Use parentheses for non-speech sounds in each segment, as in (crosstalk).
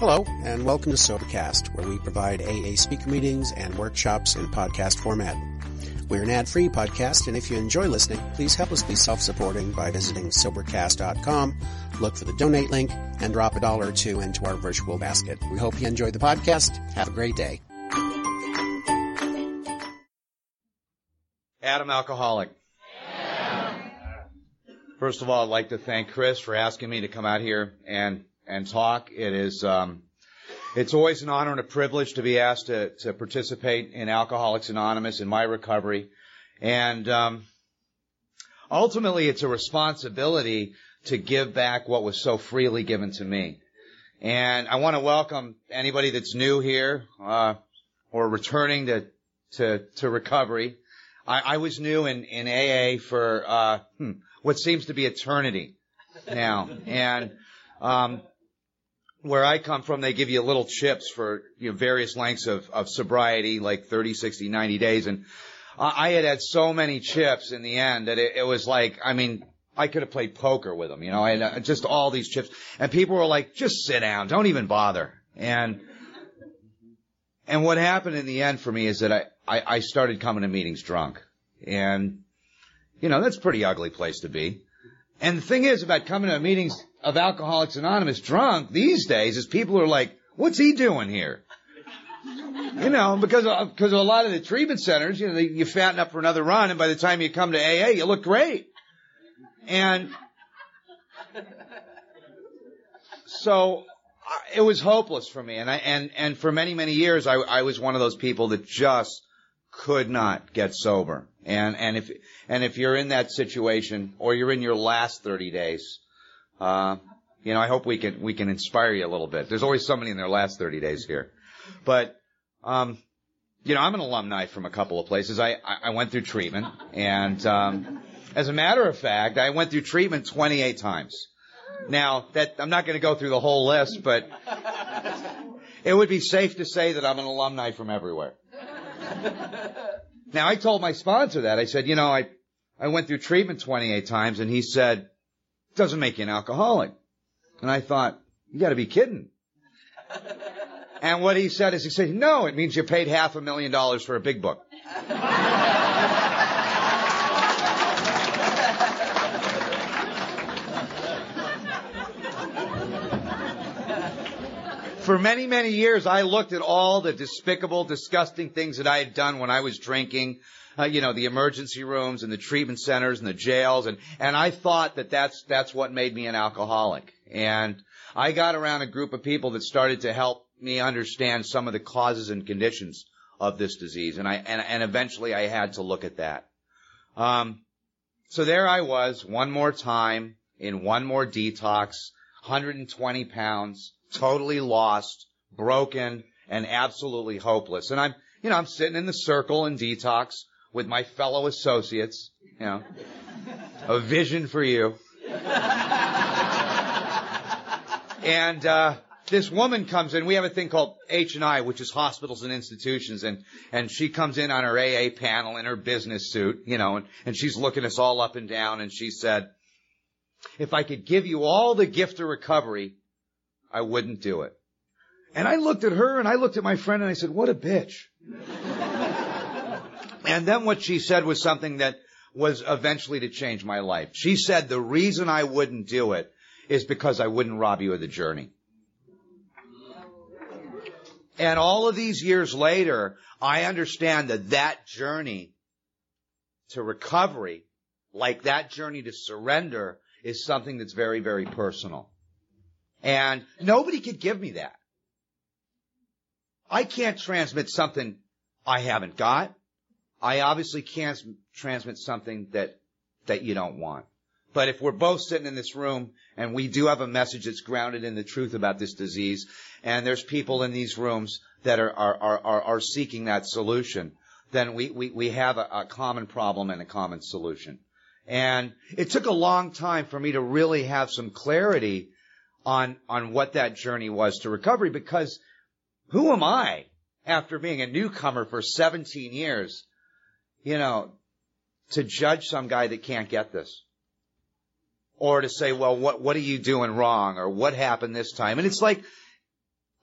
Hello, and welcome to Sobercast, where we provide AA speaker meetings and workshops in podcast format. We're an ad-free podcast, and if you enjoy listening, please help us be self-supporting by visiting Sobercast.com, look for the donate link, and drop a dollar or two into our virtual basket. We hope you enjoy the podcast. Have a great day. Adam Alcoholic. First of all, I'd like to thank Chris for asking me to come out here and and talk. It is, um, it's always an honor and a privilege to be asked to, to participate in Alcoholics Anonymous in my recovery. And, um, ultimately it's a responsibility to give back what was so freely given to me. And I want to welcome anybody that's new here, uh, or returning to, to, to recovery. I, I was new in, in AA for, uh, hmm, what seems to be eternity now. And, um, where I come from, they give you little chips for you know, various lengths of, of sobriety, like 30, 60, 90 days. And I, I had had so many chips in the end that it, it was like, I mean, I could have played poker with them, you know, had uh, just all these chips. And people were like, just sit down, don't even bother. And, and what happened in the end for me is that I, I, I started coming to meetings drunk. And, you know, that's a pretty ugly place to be. And the thing is about coming to meetings of Alcoholics Anonymous drunk these days is people are like, what's he doing here? You know, because of, because of a lot of the treatment centers, you know, they, you fatten up for another run and by the time you come to AA, you look great. And so it was hopeless for me. And I, and, and for many, many years, I, I was one of those people that just could not get sober. And, and if, and if you're in that situation or you're in your last 30 days, uh, you know, I hope we can, we can inspire you a little bit. There's always somebody in their last 30 days here. But, um, you know, I'm an alumni from a couple of places. I, I went through treatment and, um, as a matter of fact, I went through treatment 28 times. Now, that, I'm not going to go through the whole list, but it would be safe to say that I'm an alumni from everywhere. Now, I told my sponsor that. I said, you know, I, I went through treatment 28 times and he said, doesn't make you an alcoholic. And I thought, you gotta be kidding. And what he said is, he said, no, it means you paid half a million dollars for a big book. For many, many years, I looked at all the despicable, disgusting things that I had done when I was drinking, uh, you know, the emergency rooms and the treatment centers and the jails, and and I thought that that's that's what made me an alcoholic. And I got around a group of people that started to help me understand some of the causes and conditions of this disease, and I and and eventually I had to look at that. Um, so there I was, one more time in one more detox, 120 pounds totally lost, broken, and absolutely hopeless. And I'm, you know, I'm sitting in the circle in detox with my fellow associates, you know, a vision for you. and, uh, this woman comes in. We have a thing called H and I, which is hospitals and institutions, and and she comes in on her AA panel in her business suit, you know, and, and she's looking us all up and down, and she said, "If I could give you all the gift of recovery, I wouldn't do it. And I looked at her and I looked at my friend and I said, what a bitch. (laughs) and then what she said was something that was eventually to change my life. She said the reason I wouldn't do it is because I wouldn't rob you of the journey. And all of these years later, I understand that that journey to recovery, like that journey to surrender, is something that's very, very personal. And nobody could give me that. I can't transmit something I haven't got. I obviously can't transmit something that, that you don't want. But if we're both sitting in this room and we do have a message that's grounded in the truth about this disease, and there's people in these rooms that are, are, are, are seeking that solution, then we, we, we have a, a common problem and a common solution. And it took a long time for me to really have some clarity on, on what that journey was to recovery because who am I after being a newcomer for 17 years, you know, to judge some guy that can't get this? Or to say, well, what, what are you doing wrong? Or what happened this time? And it's like,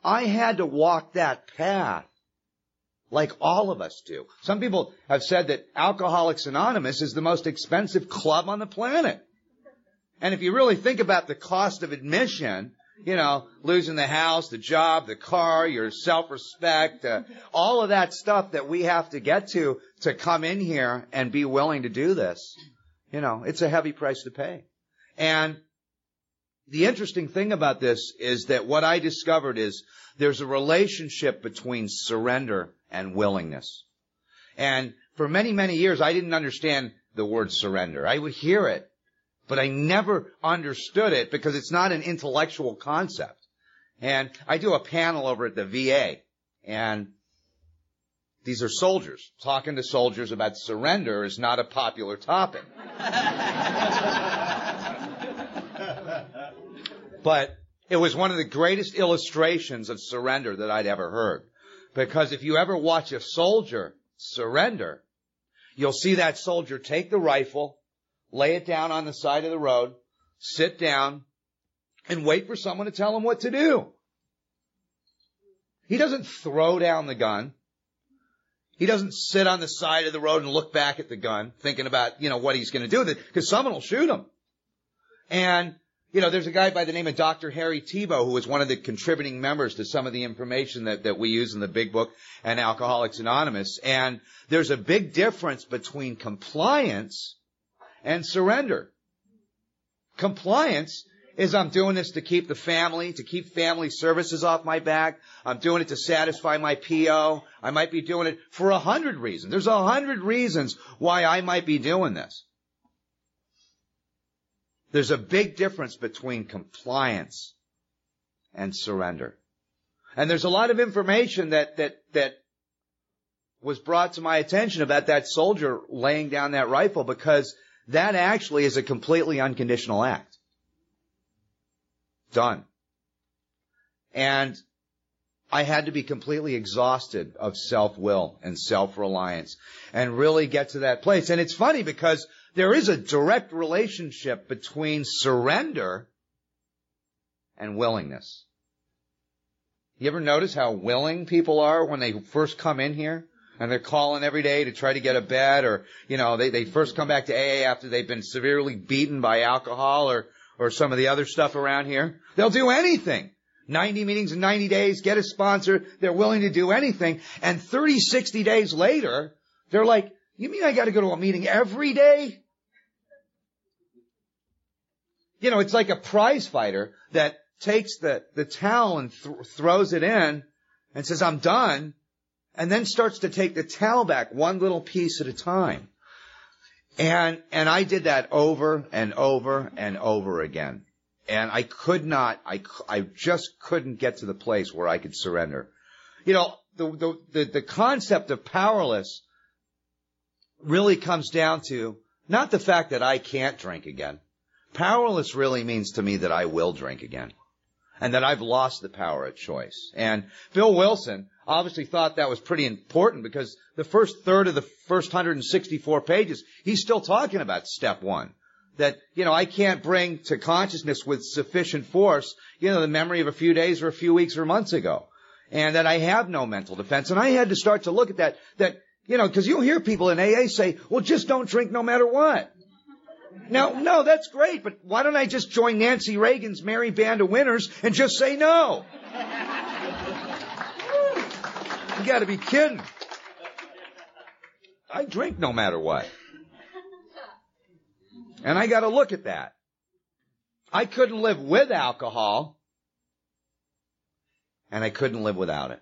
I had to walk that path like all of us do. Some people have said that Alcoholics Anonymous is the most expensive club on the planet. And if you really think about the cost of admission, you know, losing the house, the job, the car, your self-respect, uh, all of that stuff that we have to get to to come in here and be willing to do this, you know, it's a heavy price to pay. And the interesting thing about this is that what I discovered is there's a relationship between surrender and willingness. And for many, many years, I didn't understand the word surrender. I would hear it, but I never understood it because it's not an intellectual concept. And I do a panel over at the VA and these are soldiers. Talking to soldiers about surrender is not a popular topic. (laughs) but it was one of the greatest illustrations of surrender that I'd ever heard. Because if you ever watch a soldier surrender, you'll see that soldier take the rifle, lay it down on the side of the road, sit down, and wait for someone to tell him what to do. He doesn't throw down the gun. He doesn't sit on the side of the road and look back at the gun, thinking about, you know, what he's going to do with it, because someone will shoot him. And you know, there's a guy by the name of Dr. Harry Tiebout, who was one of the contributing members to some of the information that, that we use in the big book and Alcoholics Anonymous. And there's a big difference between compliance and surrender. Compliance is I'm doing this to keep the family, to keep family services off my back. I'm doing it to satisfy my PO. I might be doing it for a hundred reasons. There's a hundred reasons why I might be doing this. There's a big difference between compliance and surrender. And there's a lot of information that, that, that was brought to my attention about that soldier laying down that rifle because that actually is a completely unconditional act. Done. And I had to be completely exhausted of self-will and self-reliance and really get to that place. And it's funny because there is a direct relationship between surrender and willingness. You ever notice how willing people are when they first come in here? And they're calling every day to try to get a bed or, you know, they, they first come back to AA after they've been severely beaten by alcohol or, or some of the other stuff around here. They'll do anything. 90 meetings in 90 days, get a sponsor. They're willing to do anything. And 30, 60 days later, they're like, you mean I gotta go to a meeting every day? You know, it's like a prize fighter that takes the, the towel and th- throws it in and says, I'm done, and then starts to take the towel back one little piece at a time. And, and I did that over and over and over again. And I could not, I, I just couldn't get to the place where I could surrender. You know, the, the, the, the concept of powerless really comes down to not the fact that I can't drink again. Powerless really means to me that I will drink again. And that I've lost the power of choice. And Bill Wilson obviously thought that was pretty important because the first third of the first 164 pages, he's still talking about step one. That, you know, I can't bring to consciousness with sufficient force, you know, the memory of a few days or a few weeks or months ago. And that I have no mental defense. And I had to start to look at that, that, you know, cause you'll hear people in AA say, well, just don't drink no matter what. Now, no, that's great, but why don't I just join Nancy Reagan's Merry Band of Winners and just say no? You gotta be kidding. I drink no matter what. And I gotta look at that. I couldn't live with alcohol, and I couldn't live without it.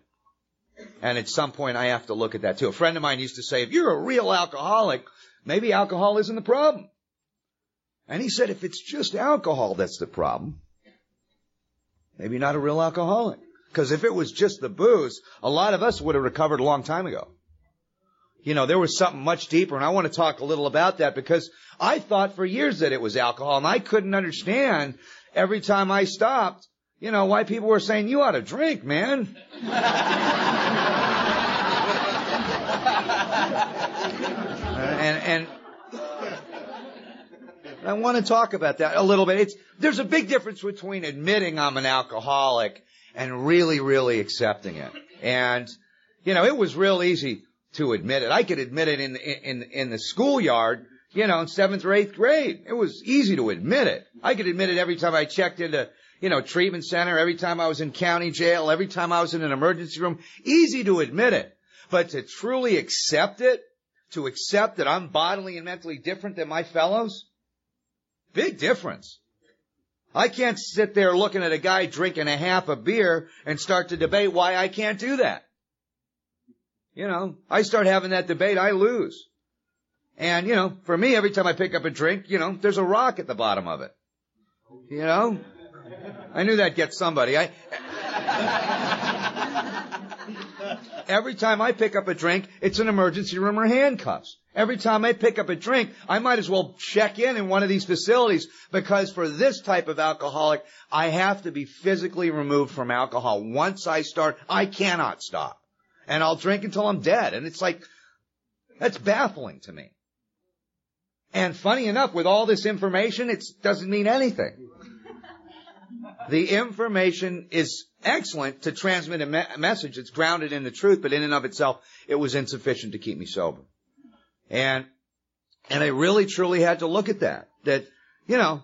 And at some point I have to look at that too. A friend of mine used to say, if you're a real alcoholic, maybe alcohol isn't the problem. And he said, if it's just alcohol that's the problem, maybe not a real alcoholic. Because if it was just the booze, a lot of us would have recovered a long time ago. You know, there was something much deeper, and I want to talk a little about that because I thought for years that it was alcohol, and I couldn't understand every time I stopped, you know, why people were saying, you ought to drink, man. (laughs) and, and, I want to talk about that a little bit. It's, there's a big difference between admitting I'm an alcoholic and really, really accepting it. And, you know, it was real easy to admit it. I could admit it in, in, in the schoolyard, you know, in seventh or eighth grade. It was easy to admit it. I could admit it every time I checked into, you know, treatment center, every time I was in county jail, every time I was in an emergency room. Easy to admit it. But to truly accept it, to accept that I'm bodily and mentally different than my fellows, big difference. I can't sit there looking at a guy drinking a half a beer and start to debate why I can't do that. You know, I start having that debate, I lose. And, you know, for me, every time I pick up a drink, you know, there's a rock at the bottom of it. You know? I knew that'd get somebody. I, every time I pick up a drink, it's an emergency room or handcuffs. Every time I pick up a drink, I might as well check in in one of these facilities because for this type of alcoholic, I have to be physically removed from alcohol. Once I start, I cannot stop. And I'll drink until I'm dead. And it's like, that's baffling to me. And funny enough, with all this information, it doesn't mean anything. (laughs) The information is excellent to transmit a, me- message that's grounded in the truth, but in and of itself, it was insufficient to keep me sober. And, and I really truly had to look at that. That, you know,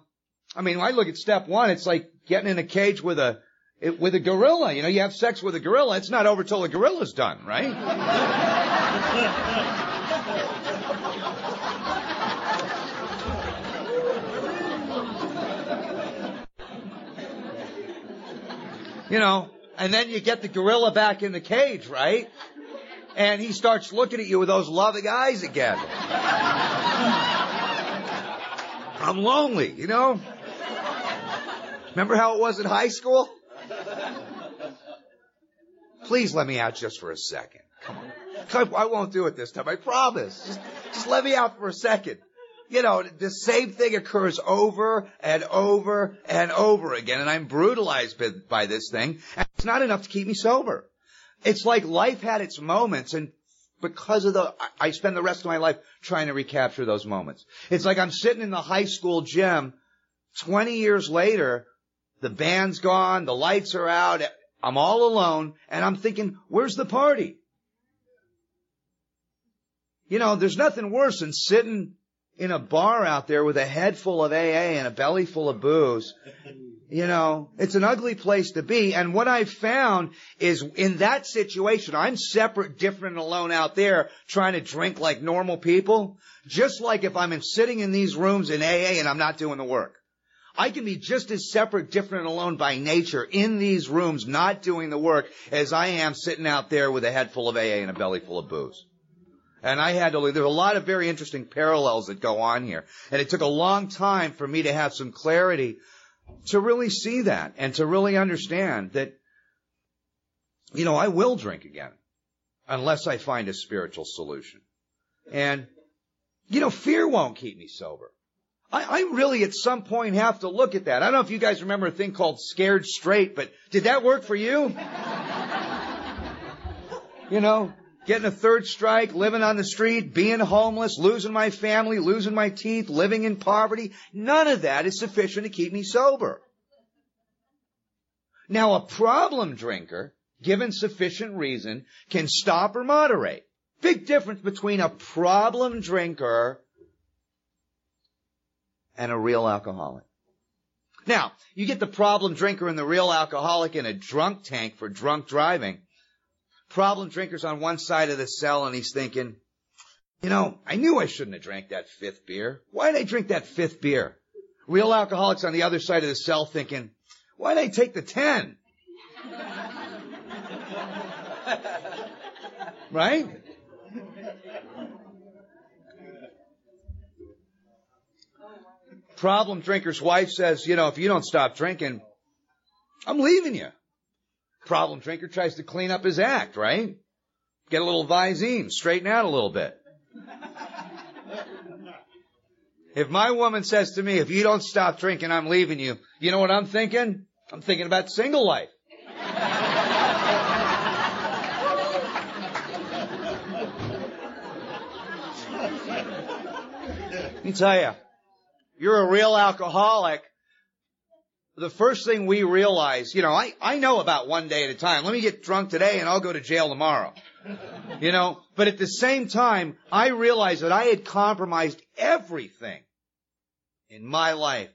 I mean, when I look at step one, it's like getting in a cage with a, it, with a gorilla. You know, you have sex with a gorilla, it's not over till the gorilla's done, right? (laughs) you know, and then you get the gorilla back in the cage, right? And he starts looking at you with those loving eyes again. I'm lonely, you know? Remember how it was in high school? Please let me out just for a second. Come on. I won't do it this time. I promise. Just, just let me out for a second. You know, the same thing occurs over and over and over again, and I'm brutalized by, this thing. And it's not enough to keep me sober. It's like life had its moments, and because of the, I spend the rest of my life trying to recapture those moments. It's like I'm sitting in the high school gym, 20 years later, the band's gone, the lights are out, I'm all alone, and I'm thinking, where's the party? You know, there's nothing worse than sitting in a bar out there with a head full of AA and a belly full of booze. You know, it's an ugly place to be. And what I've found is in that situation, I'm separate, different, and alone out there trying to drink like normal people. Just like if I'm in, sitting in these rooms in AA and I'm not doing the work. I can be just as separate, different, and alone by nature in these rooms, not doing the work, as I am sitting out there with a head full of AA and a belly full of booze. And I had to, leave. there's a lot of very interesting parallels that go on here. And it took a long time for me to have some clarity to really see that and to really understand that, you know, I will drink again unless I find a spiritual solution. And, you know, fear won't keep me sober. I, I really at some point have to look at that. I don't know if you guys remember a thing called scared straight, but did that work for you? (laughs) you know, getting a third strike, living on the street, being homeless, losing my family, losing my teeth, living in poverty. None of that is sufficient to keep me sober. Now a problem drinker, given sufficient reason, can stop or moderate. Big difference between a problem drinker and a real alcoholic. Now, you get the problem drinker and the real alcoholic in a drunk tank for drunk driving problem drinker's on one side of the cell and he's thinking, you know, I knew I shouldn't have drank that fifth beer. Why did I drink that fifth beer? Real alcoholics on the other side of the cell thinking, why did I take the ten? (laughs) right? Problem drinker's wife says, you know, if you don't stop drinking, I'm leaving you. Problem drinker tries to clean up his act, right? Get a little Visine, straighten out a little bit. If my woman says to me, if you don't stop drinking, I'm leaving you, you know what I'm thinking? I'm thinking about single life. Let me tell you, you're a real alcoholic the first thing we realize, you know, I, I know about one day at a time. Let me get drunk today and I'll go to jail tomorrow. You know, but at the same time, I realized that I had compromised everything in my life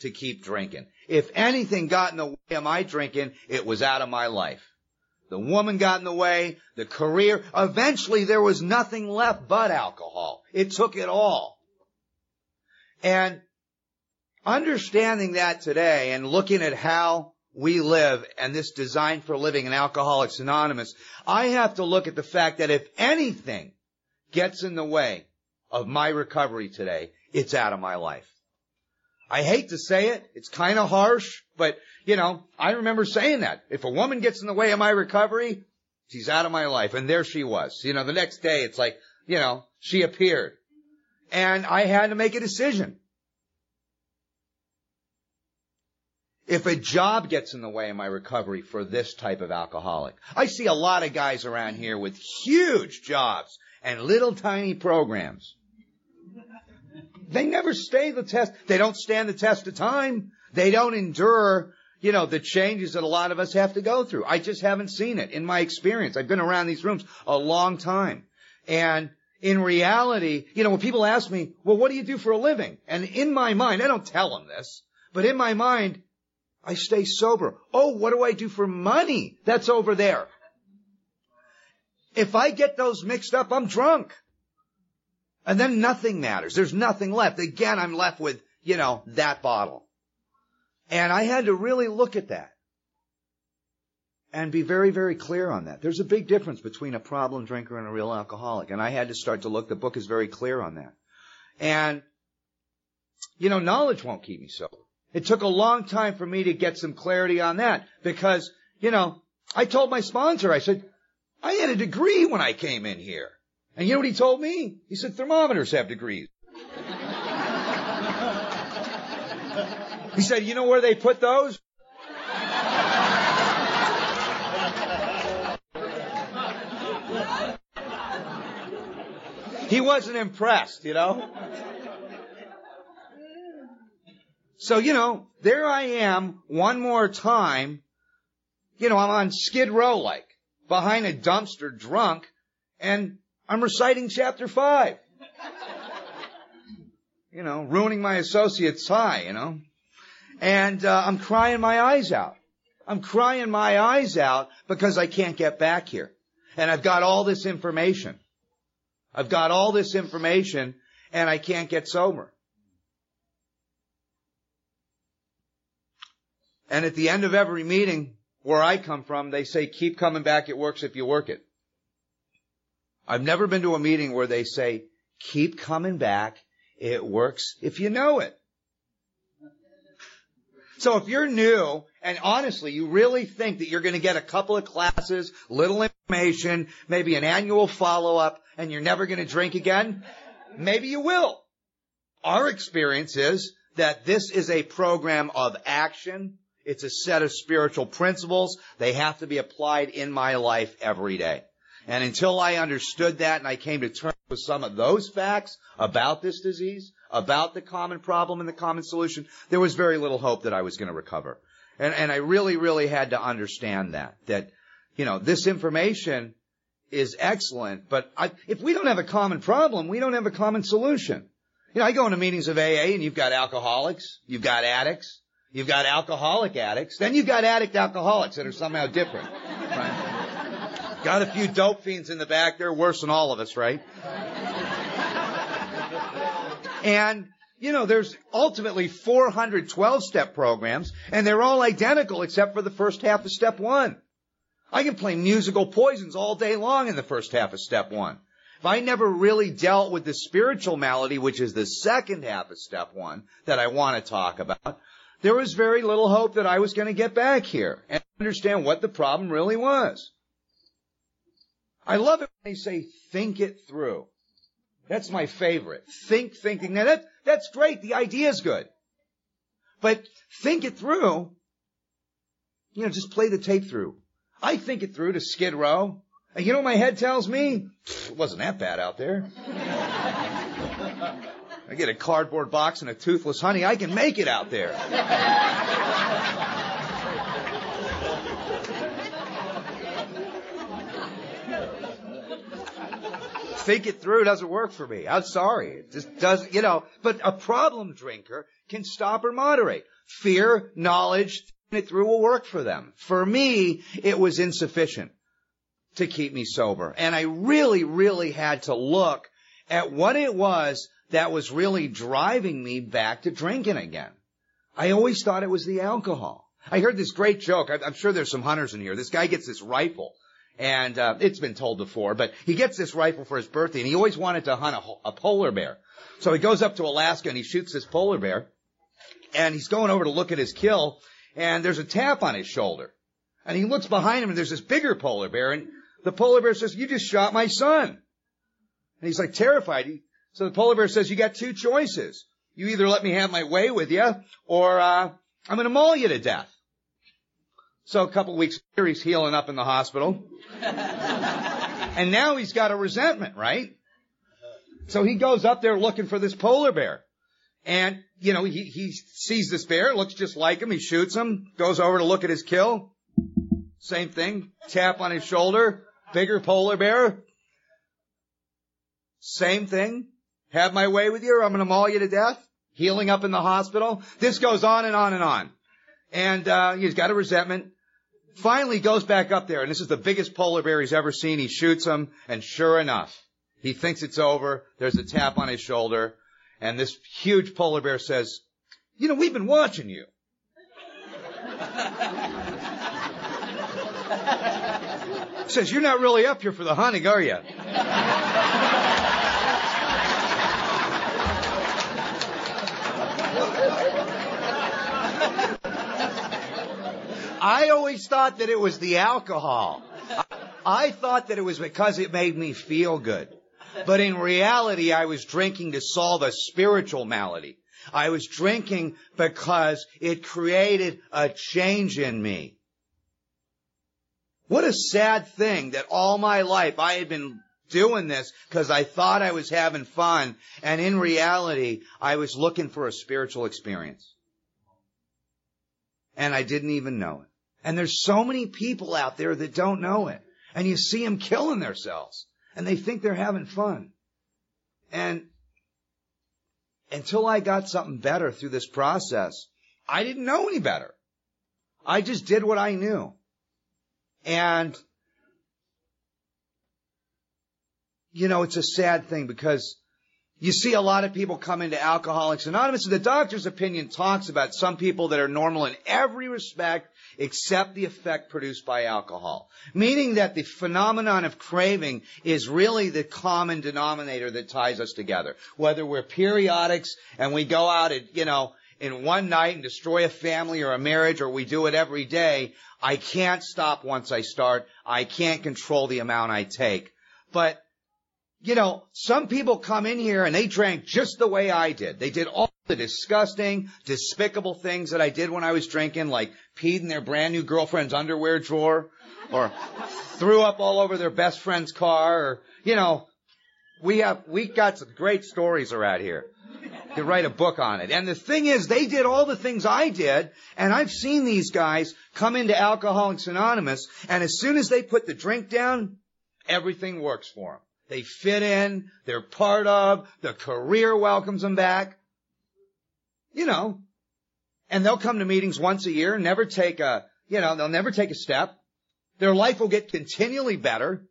to keep drinking. If anything got in the way of my drinking, it was out of my life. The woman got in the way, the career. Eventually there was nothing left but alcohol. It took it all. And understanding that today and looking at how we live and this design for living in Alcoholics Anonymous, I have to look at the fact that if anything gets in the way of my recovery today, it's out of my life. I hate to say it. It's kind of harsh, but you know, I remember saying that. If a woman gets in the way of my recovery, she's out of my life. And there she was. You know, the next day it's like, you know, she appeared. And I had to make a decision. If a job gets in the way of my recovery for this type of alcoholic, I see a lot of guys around here with huge jobs and little tiny programs. They never stay the test. They don't stand the test of time. They don't endure, you know, the changes that a lot of us have to go through. I just haven't seen it in my experience. I've been around these rooms a long time. And in reality, you know, when people ask me, well, what do you do for a living? And in my mind, I don't tell them this, but in my mind, I stay sober. Oh, what do I do for money? That's over there. If I get those mixed up, I'm drunk. And then nothing matters. There's nothing left. Again, I'm left with, you know, that bottle. And I had to really look at that and be very, very clear on that. There's a big difference between a problem drinker and a real alcoholic. And I had to start to look. The book is very clear on that. And, you know, knowledge won't keep me sober. It took a long time for me to get some clarity on that because, you know, I told my sponsor, I said, I had a degree when I came in here. And you know what he told me? He said, thermometers have degrees. (laughs) he said, you know where they put those? (laughs) he wasn't impressed, you know? So, you know, there I am one more time. You know, I'm on Skid Row like, behind a dumpster drunk, and I'm reciting chapter five. (laughs) You know, ruining my associate's tie, you know. And uh, I'm crying my eyes out. I'm crying my eyes out because I can't get back here. And I've got all this information. I've got all this information and I can't get sober. And at the end of every meeting where I come from, they say, keep coming back. It works if you work it. I've never been to a meeting where they say, keep coming back. It works if you know it. So if you're new and honestly you really think that you're going to get a couple of classes, little information, maybe an annual follow up and you're never going to drink again, maybe you will. Our experience is that this is a program of action. It's a set of spiritual principles. They have to be applied in my life every day. And until I understood that and I came to terms with some of those facts about this disease, about the common problem and the common solution, there was very little hope that I was going to recover. And, and I really, really had to understand that, that, you know, this information is excellent, but I, if we don't have a common problem, we don't have a common solution. You know, I go into meetings of AA and you've got alcoholics, you've got addicts, you've got alcoholic addicts, then you've got addict alcoholics that are somehow different. Right? Got a few dope fiends in the back. They're worse than all of us, right? and, you know, there's ultimately 412 step programs and they're all identical except for the first half of step one. I can play musical poisons all day long in the first half of step one. If I never really dealt with the spiritual malady, which is the second half of step one that I want to talk about, there was very little hope that I was going to get back here and understand what the problem really was. I love it when they say think it through. That's my favorite. Think thinking. Now that, that's great. The idea is good. But think it through. You know, just play the tape through. I think it through to Skid Row. And you know what my head tells me? It wasn't that bad out there. (laughs) I get a cardboard box and a toothless honey, I can make it out there. Think it through doesn't work for me. I'm sorry. It just doesn't, you know, but a problem drinker can stop or moderate. Fear, knowledge, think it through will work for them. For me, it was insufficient to keep me sober. And I really, really had to look at what it was that was really driving me back to drinking again. I always thought it was the alcohol. I heard this great joke. I'm sure there's some hunters in here. This guy gets this rifle and uh, it's been told before, but he gets this rifle for his birthday, and he always wanted to hunt a, a polar bear. So he goes up to Alaska and he shoots this polar bear, and he's going over to look at his kill, and there's a tap on his shoulder, and he looks behind him, and there's this bigger polar bear, and the polar bear says, "You just shot my son," and he's like terrified. He, so the polar bear says, "You got two choices. You either let me have my way with you, or uh, I'm going to maul you to death." So a couple weeks later, he's healing up in the hospital. (laughs) and now he's got a resentment, right? So he goes up there looking for this polar bear. And, you know, he, he sees this bear, looks just like him, he shoots him, goes over to look at his kill. Same thing, tap on his shoulder, bigger polar bear. Same thing, have my way with you or I'm gonna maul you to death. Healing up in the hospital. This goes on and on and on. And, uh, he's got a resentment. Finally goes back up there, and this is the biggest polar bear he's ever seen. He shoots him, and sure enough, he thinks it's over. There's a tap on his shoulder, and this huge polar bear says, you know, we've been watching you. (laughs) says, you're not really up here for the hunting, are you? (laughs) I always thought that it was the alcohol. I thought that it was because it made me feel good. But in reality, I was drinking to solve a spiritual malady. I was drinking because it created a change in me. What a sad thing that all my life I had been doing this because I thought I was having fun, and in reality, I was looking for a spiritual experience. And I didn't even know it. And there's so many people out there that don't know it. And you see them killing themselves. And they think they're having fun. And until I got something better through this process, I didn't know any better. I just did what I knew. And, you know, it's a sad thing because you see a lot of people come into Alcoholics Anonymous, and the doctor's opinion talks about some people that are normal in every respect except the effect produced by alcohol. Meaning that the phenomenon of craving is really the common denominator that ties us together. Whether we're periodics and we go out and, you know, in one night and destroy a family or a marriage or we do it every day, I can't stop once I start. I can't control the amount I take. But you know, some people come in here and they drank just the way I did. They did all the disgusting, despicable things that I did when I was drinking, like peed in their brand new girlfriend's underwear drawer, or threw up all over their best friend's car, or, you know, we have, we got some great stories around here. Could write a book on it. And the thing is, they did all the things I did, and I've seen these guys come into Alcoholics Anonymous, and as soon as they put the drink down, everything works for them. They fit in. They're part of. The career welcomes them back. You know. And they'll come to meetings once a year, never take a, you know, they'll never take a step. Their life will get continually better.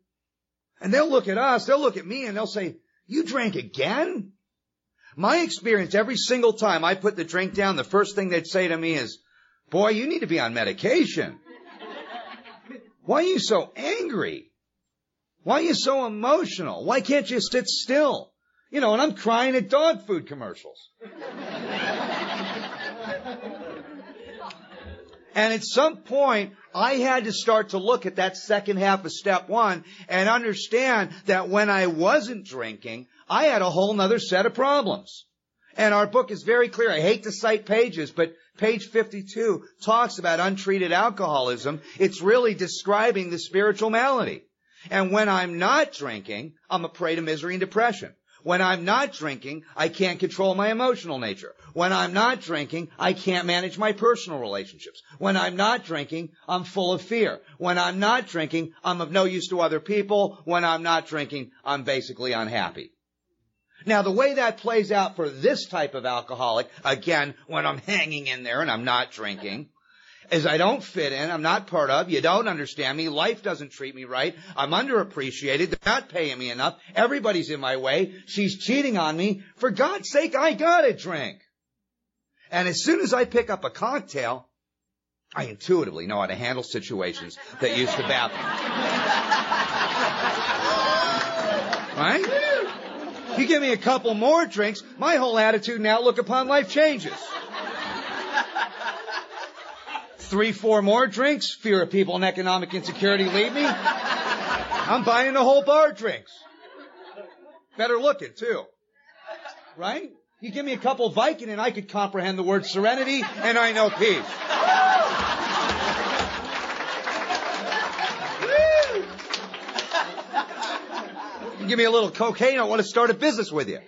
And they'll look at us, they'll look at me and they'll say, you drank again? My experience every single time I put the drink down, the first thing they'd say to me is, boy, you need to be on medication. Why are you so angry? Why are you so emotional? Why can't you sit still? You know, and I'm crying at dog food commercials. and at some point, I had to start to look at that second half of step one and understand that when I wasn't drinking, I had a whole nother set of problems. And our book is very clear. I hate to cite pages, but page 52 talks about untreated alcoholism. It's really describing the spiritual malady. And when I'm not drinking, I'm a prey to misery and depression. When I'm not drinking, I can't control my emotional nature. When I'm not drinking, I can't manage my personal relationships. When I'm not drinking, I'm full of fear. When I'm not drinking, I'm of no use to other people. When I'm not drinking, I'm basically unhappy. Now the way that plays out for this type of alcoholic, again, when I'm hanging in there and I'm not drinking, is I don't fit in, I'm not part of, you don't understand me, life doesn't treat me right, I'm underappreciated, they're not paying me enough, everybody's in my way, she's cheating on me, for God's sake, I gotta drink. And as soon as I pick up a cocktail, I intuitively know how to handle situations that used to baffle me. Right? You give me a couple more drinks, my whole attitude and outlook upon life changes three, four more drinks, fear of people and economic insecurity leave me. I'm buying the whole bar of drinks. Better looking too. Right? You give me a couple Viking and I could comprehend the word serenity and I know peace. Give me a little cocaine, I want to start a business with you.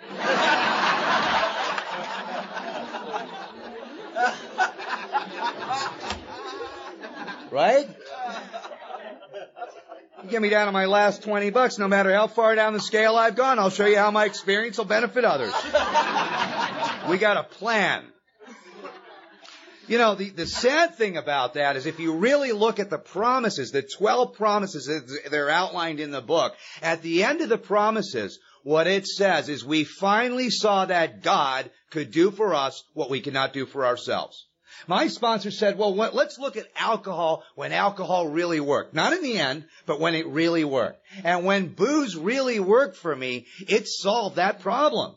Right? You get me down to my last 20 bucks, no matter how far down the scale I've gone, I'll show you how my experience will benefit others. we got a plan. You know, the, the sad thing about that is if you really look at the promises, the 12 promises that are outlined in the book, at the end of the promises, what it says is we finally saw that God could do for us what we cannot do for ourselves. My sponsor said, well, let's look at alcohol when alcohol really worked. Not in the end, but when it really worked. And when booze really worked for me, it solved that problem.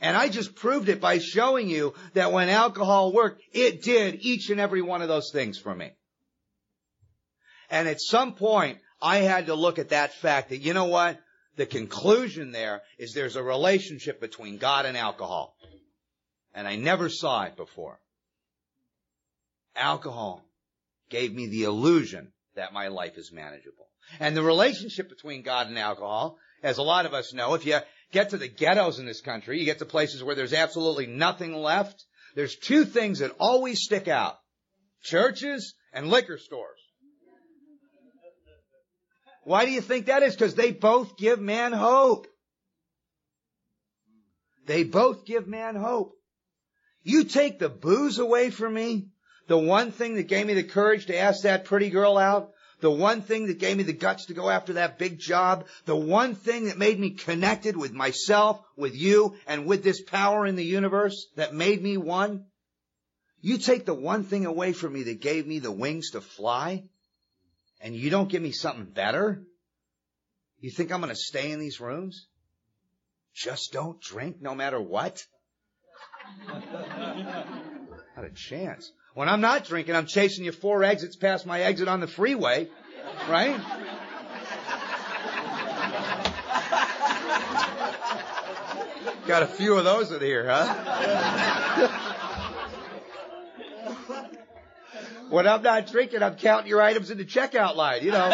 And I just proved it by showing you that when alcohol worked, it did each and every one of those things for me. And at some point, I had to look at that fact that, you know what? The conclusion there is there's a relationship between God and alcohol. And I never saw it before alcohol gave me the illusion that my life is manageable. And the relationship between God and alcohol, as a lot of us know, if you get to the ghettos in this country, you get to places where there's absolutely nothing left, there's two things that always stick out. Churches and liquor stores. Why do you think that is? Because they both give man hope. They both give man hope. You take the booze away from me, the one thing that gave me the courage to ask that pretty girl out, the one thing that gave me the guts to go after that big job, the one thing that made me connected with myself, with you, and with this power in the universe that made me one. You take the one thing away from me that gave me the wings to fly, and you don't give me something better? You think I'm going to stay in these rooms? Just don't drink no matter what? (laughs) Not a chance. When I'm not drinking, I'm chasing you four exits past my exit on the freeway, right? Got a few of those in here, huh? when I'm not drinking, I'm counting your items in the checkout line, you know.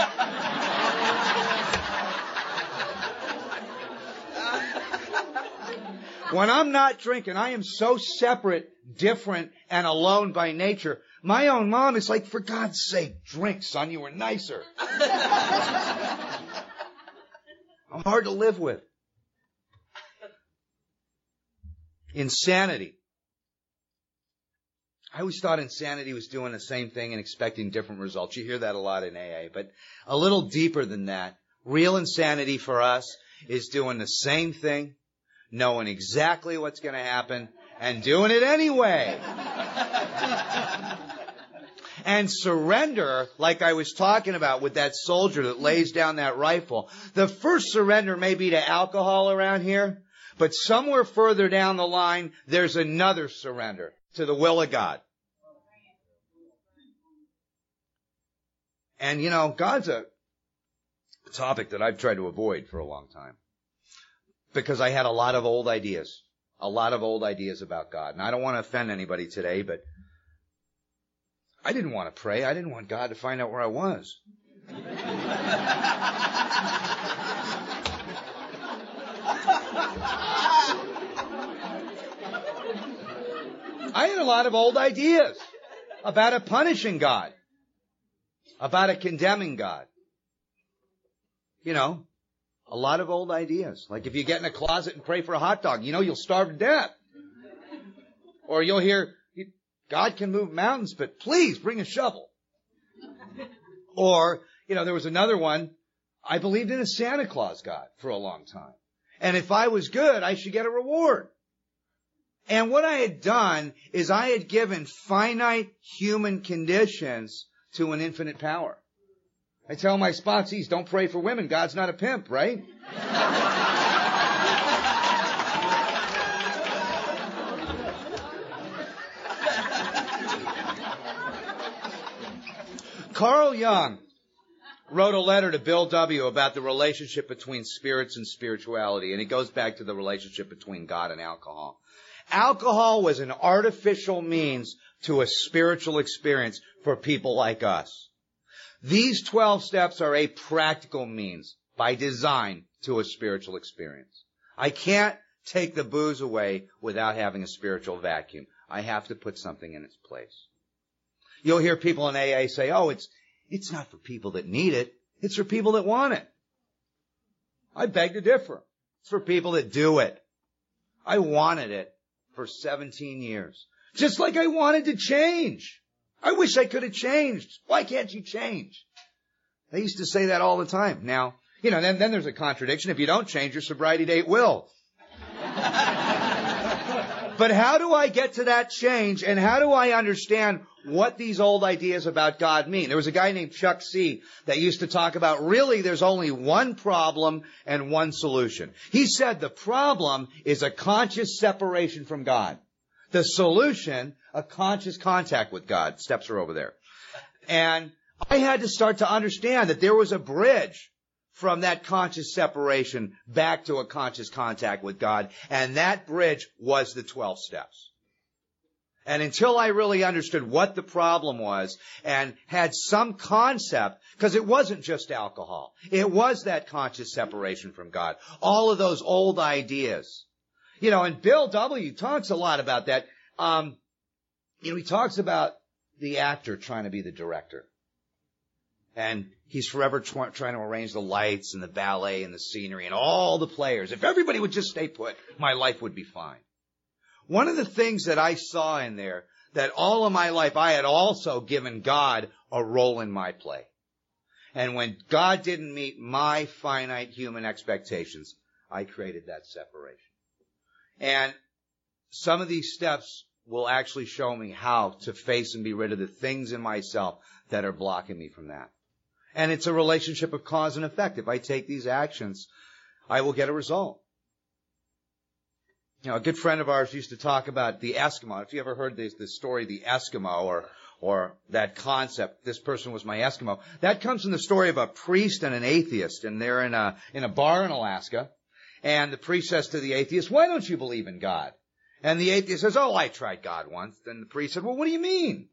when I'm not drinking, I am so separate different and alone by nature. My own mom is like, for God's sake, drink, son. You were nicer. (laughs) I'm hard to live with. Insanity. I always thought insanity was doing the same thing and expecting different results. You hear that a lot in AA, but a little deeper than that. Real insanity for us is doing the same thing, knowing exactly what's going to happen, and doing it anyway. (laughs) and surrender, like I was talking about with that soldier that lays down that rifle. The first surrender may be to alcohol around here, but somewhere further down the line, there's another surrender to the will of God. And you know, God's a topic that I've tried to avoid for a long time because I had a lot of old ideas a lot of old ideas about God. And I don't want to offend anybody today, but I didn't want to pray. I didn't want God to find out where I was. I had a lot of old ideas about a punishing God, about a condemning God. You know, a lot of old ideas. Like if you get in a closet and pray for a hot dog, you know you'll starve to death. Or you'll hear, God can move mountains, but please bring a shovel. Or, you know, there was another one, I believed in a Santa Claus God for a long time. And if I was good, I should get a reward. And what I had done is I had given finite human conditions to an infinite power. I tell my sponsees, don't pray for women. God's not a pimp, right? Carl Jung wrote a letter to Bill W. about the relationship between spirits and spirituality, and it goes back to the relationship between God and alcohol. Alcohol was an artificial means to a spiritual experience for people like us. These 12 steps are a practical means by design to a spiritual experience. I can't take the booze away without having a spiritual vacuum. I have to put something in its place. You'll hear people in AA say, oh, it's, it's not for people that need it. It's for people that want it. I beg to differ. It's for people that do it. I wanted it for 17 years. Just like I wanted to change. I wish I could have changed. Why can't you change? They used to say that all the time. Now, you know, then, then there's a contradiction. If you don't change, your sobriety date will. (laughs) but how do I get to that change and how do I understand what these old ideas about God mean? There was a guy named Chuck C that used to talk about really there's only one problem and one solution. He said the problem is a conscious separation from God. The solution, a conscious contact with God. Steps are over there. And I had to start to understand that there was a bridge from that conscious separation back to a conscious contact with God. And that bridge was the 12 steps. And until I really understood what the problem was and had some concept, because it wasn't just alcohol. It was that conscious separation from God. All of those old ideas. You know, and Bill W. talks a lot about that. Um, you know, he talks about the actor trying to be the director. And he's forever trying to arrange the lights and the ballet and the scenery and all the players. If everybody would just stay put, my life would be fine. One of the things that I saw in there that all of my life I had also given God a role in my play. And when God didn't meet my finite human expectations, I created that separation. And some of these steps will actually show me how to face and be rid of the things in myself that are blocking me from that. And it's a relationship of cause and effect. If I take these actions, I will get a result. You know, a good friend of ours used to talk about the Eskimo. If you ever heard this, this story, the Eskimo, or or that concept, this person was my Eskimo. That comes from the story of a priest and an atheist, and they're in a in a bar in Alaska, and the priest says to the atheist, "Why don't you believe in God?" And the atheist says, "Oh, I tried God once." Then the priest said, "Well, what do you mean?"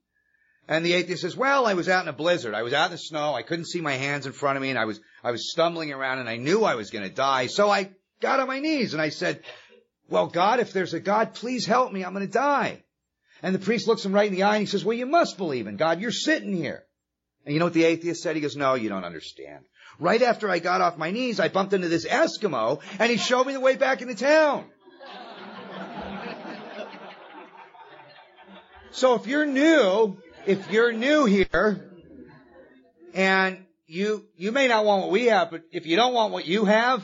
And the atheist says, "Well, I was out in a blizzard. I was out in the snow. I couldn't see my hands in front of me, and I was I was stumbling around, and I knew I was going to die. So I got on my knees and I said, well, God, if there's a God, please help me. I'm going to die. And the priest looks him right in the eye and he says, well, you must believe in God. You're sitting here. And you know what the atheist said? He goes, no, you don't understand. Right after I got off my knees, I bumped into this Eskimo and he showed me the way back into town. so if you're new, if you're new here and you, you may not want what we have, but if you don't want what you have,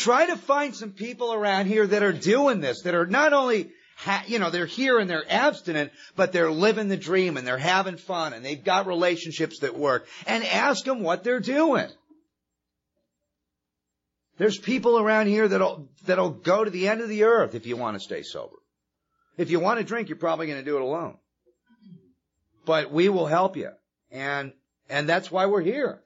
Try to find some people around here that are doing this, that are not only, ha- you know, they're here and they're abstinent, but they're living the dream and they're having fun and they've got relationships that work and ask them what they're doing. There's people around here that'll, that'll go to the end of the earth if you want to stay sober. If you want to drink, you're probably going to do it alone. But we will help you. And, and that's why we're here.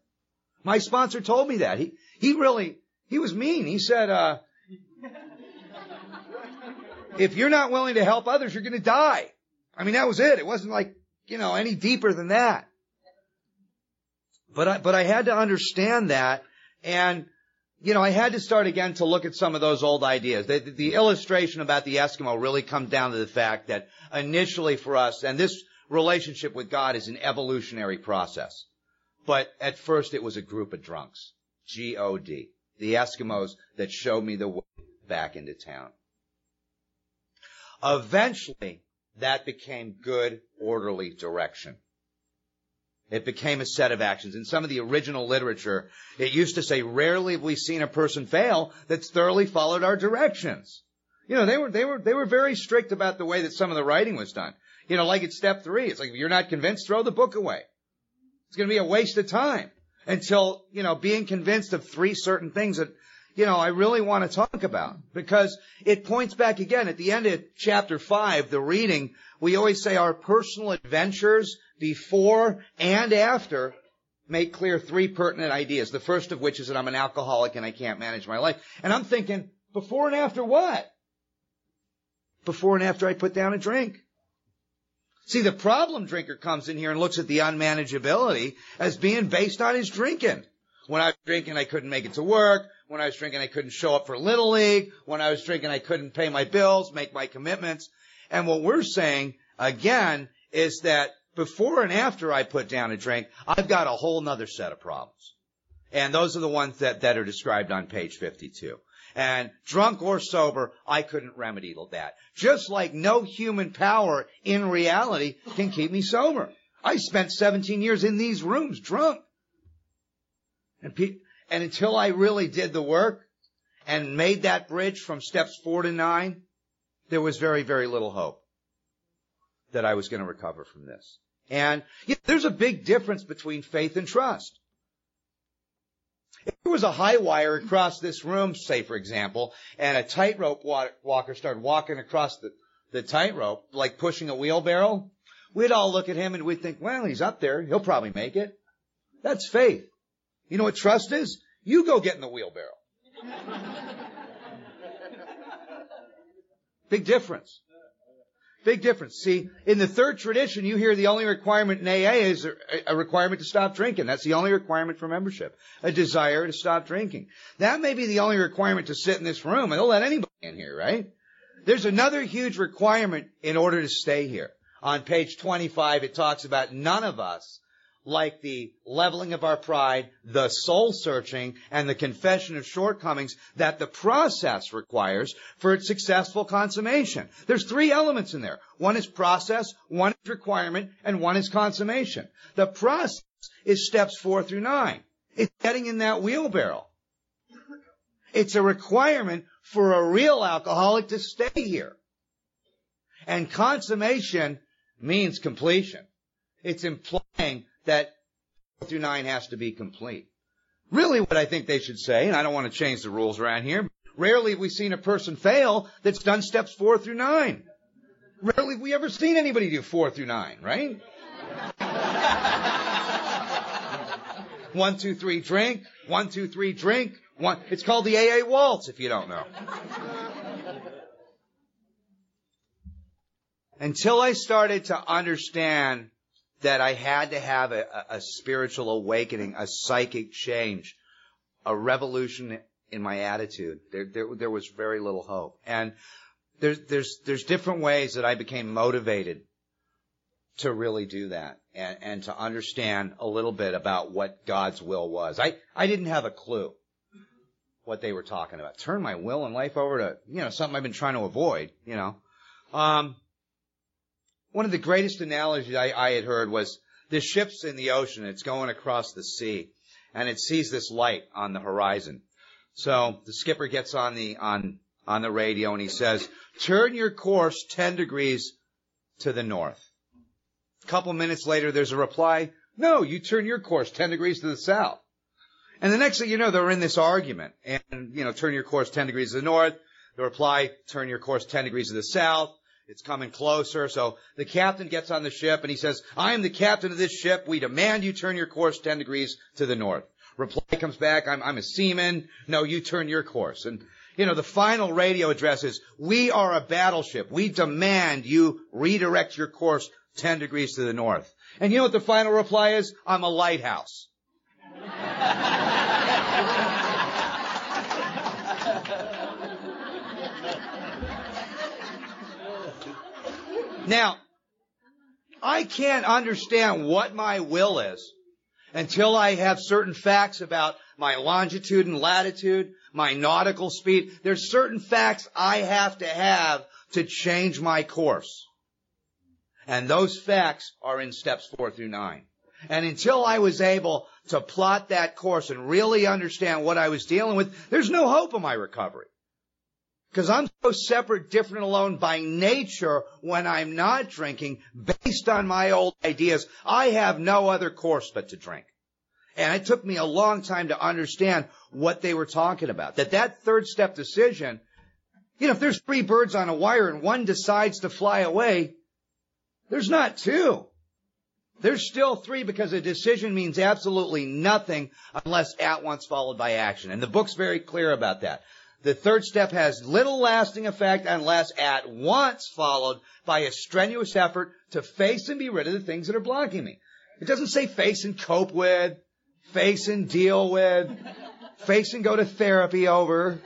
My sponsor told me that. He, he really, he was mean. He said, uh, if you're not willing to help others, you're going to die. I mean, that was it. It wasn't like, you know, any deeper than that. But I, but I had to understand that. And, you know, I had to start again to look at some of those old ideas. The, the illustration about the Eskimo really comes down to the fact that initially for us, and this relationship with God is an evolutionary process. But at first it was a group of drunks. G-O-D. The Eskimos that showed me the way back into town. Eventually, that became good, orderly direction. It became a set of actions. In some of the original literature, it used to say, rarely have we seen a person fail that's thoroughly followed our directions. You know, they were, they were, they were very strict about the way that some of the writing was done. You know, like at step three, it's like, if you're not convinced, throw the book away. It's going to be a waste of time until, you know, being convinced of three certain things that, you know, I really want to talk about because it points back again at the end of chapter five, the reading, we always say our personal adventures before and after make clear three pertinent ideas. The first of which is that I'm an alcoholic and I can't manage my life. And I'm thinking, before and after what? Before and after I put down a drink. See, the problem drinker comes in here and looks at the unmanageability as being based on his drinking. When I was drinking, I couldn't make it to work. When I was drinking, I couldn't show up for Little League. When I was drinking, I couldn't pay my bills, make my commitments. And what we're saying, again, is that before and after I put down a drink, I've got a whole nother set of problems. And those are the ones that, that are described on page 52. And drunk or sober, I couldn't remedy that. Just like no human power in reality can keep me sober. I spent 17 years in these rooms drunk. And, pe- and until I really did the work and made that bridge from steps four to nine, there was very, very little hope that I was going to recover from this. And you know, there's a big difference between faith and trust. If there was a high wire across this room, say for example, and a tightrope walker started walking across the, the tightrope, like pushing a wheelbarrow, we'd all look at him and we'd think, well, he's up there. He'll probably make it. That's faith. You know what trust is? You go get in the wheelbarrow. Big difference. Big difference. See, in the third tradition, you hear the only requirement in AA is a requirement to stop drinking. That's the only requirement for membership. A desire to stop drinking. That may be the only requirement to sit in this room, and they'll let anybody in here, right? There's another huge requirement in order to stay here. On page 25, it talks about none of us like the leveling of our pride, the soul searching, and the confession of shortcomings that the process requires for its successful consummation. There's three elements in there. One is process, one is requirement, and one is consummation. The process is steps four through nine. It's getting in that wheelbarrow. It's a requirement for a real alcoholic to stay here. And consummation means completion. It's implying that through nine has to be complete. Really what I think they should say, and I don't want to change the rules around here, rarely have we seen a person fail that's done steps four through nine. Rarely have we ever seen anybody do four through nine, right? (laughs) one, two, three, drink. One, two, three, drink. One, it's called the AA waltz if you don't know. Until I started to understand that I had to have a, a spiritual awakening, a psychic change, a revolution in my attitude. There, there, there was very little hope. And there's, there's, there's different ways that I became motivated to really do that and, and to understand a little bit about what God's will was. I, I didn't have a clue what they were talking about. Turn my will and life over to, you know, something I've been trying to avoid, you know. Um, one of the greatest analogies I, I had heard was the ship's in the ocean. It's going across the sea and it sees this light on the horizon. So the skipper gets on the, on, on the radio and he says, turn your course 10 degrees to the north. A couple minutes later, there's a reply, no, you turn your course 10 degrees to the south. And the next thing you know, they're in this argument and, you know, turn your course 10 degrees to the north. The reply, turn your course 10 degrees to the south. It's coming closer. So the captain gets on the ship and he says, I am the captain of this ship. We demand you turn your course 10 degrees to the north. Reply comes back, I'm, I'm a seaman. No, you turn your course. And, you know, the final radio address is, we are a battleship. We demand you redirect your course 10 degrees to the north. And you know what the final reply is? I'm a lighthouse. Now, I can't understand what my will is until I have certain facts about my longitude and latitude, my nautical speed. There's certain facts I have to have to change my course. And those facts are in steps four through nine. And until I was able to plot that course and really understand what I was dealing with, there's no hope of my recovery. Because I'm so separate, different, alone by nature when I'm not drinking, based on my old ideas. I have no other course but to drink. And it took me a long time to understand what they were talking about. That that third step decision, you know, if there's three birds on a wire and one decides to fly away, there's not two. There's still three because a decision means absolutely nothing unless at once followed by action. And the book's very clear about that. The third step has little lasting effect unless at once followed by a strenuous effort to face and be rid of the things that are blocking me. It doesn't say face and cope with, face and deal with, face and go to therapy over,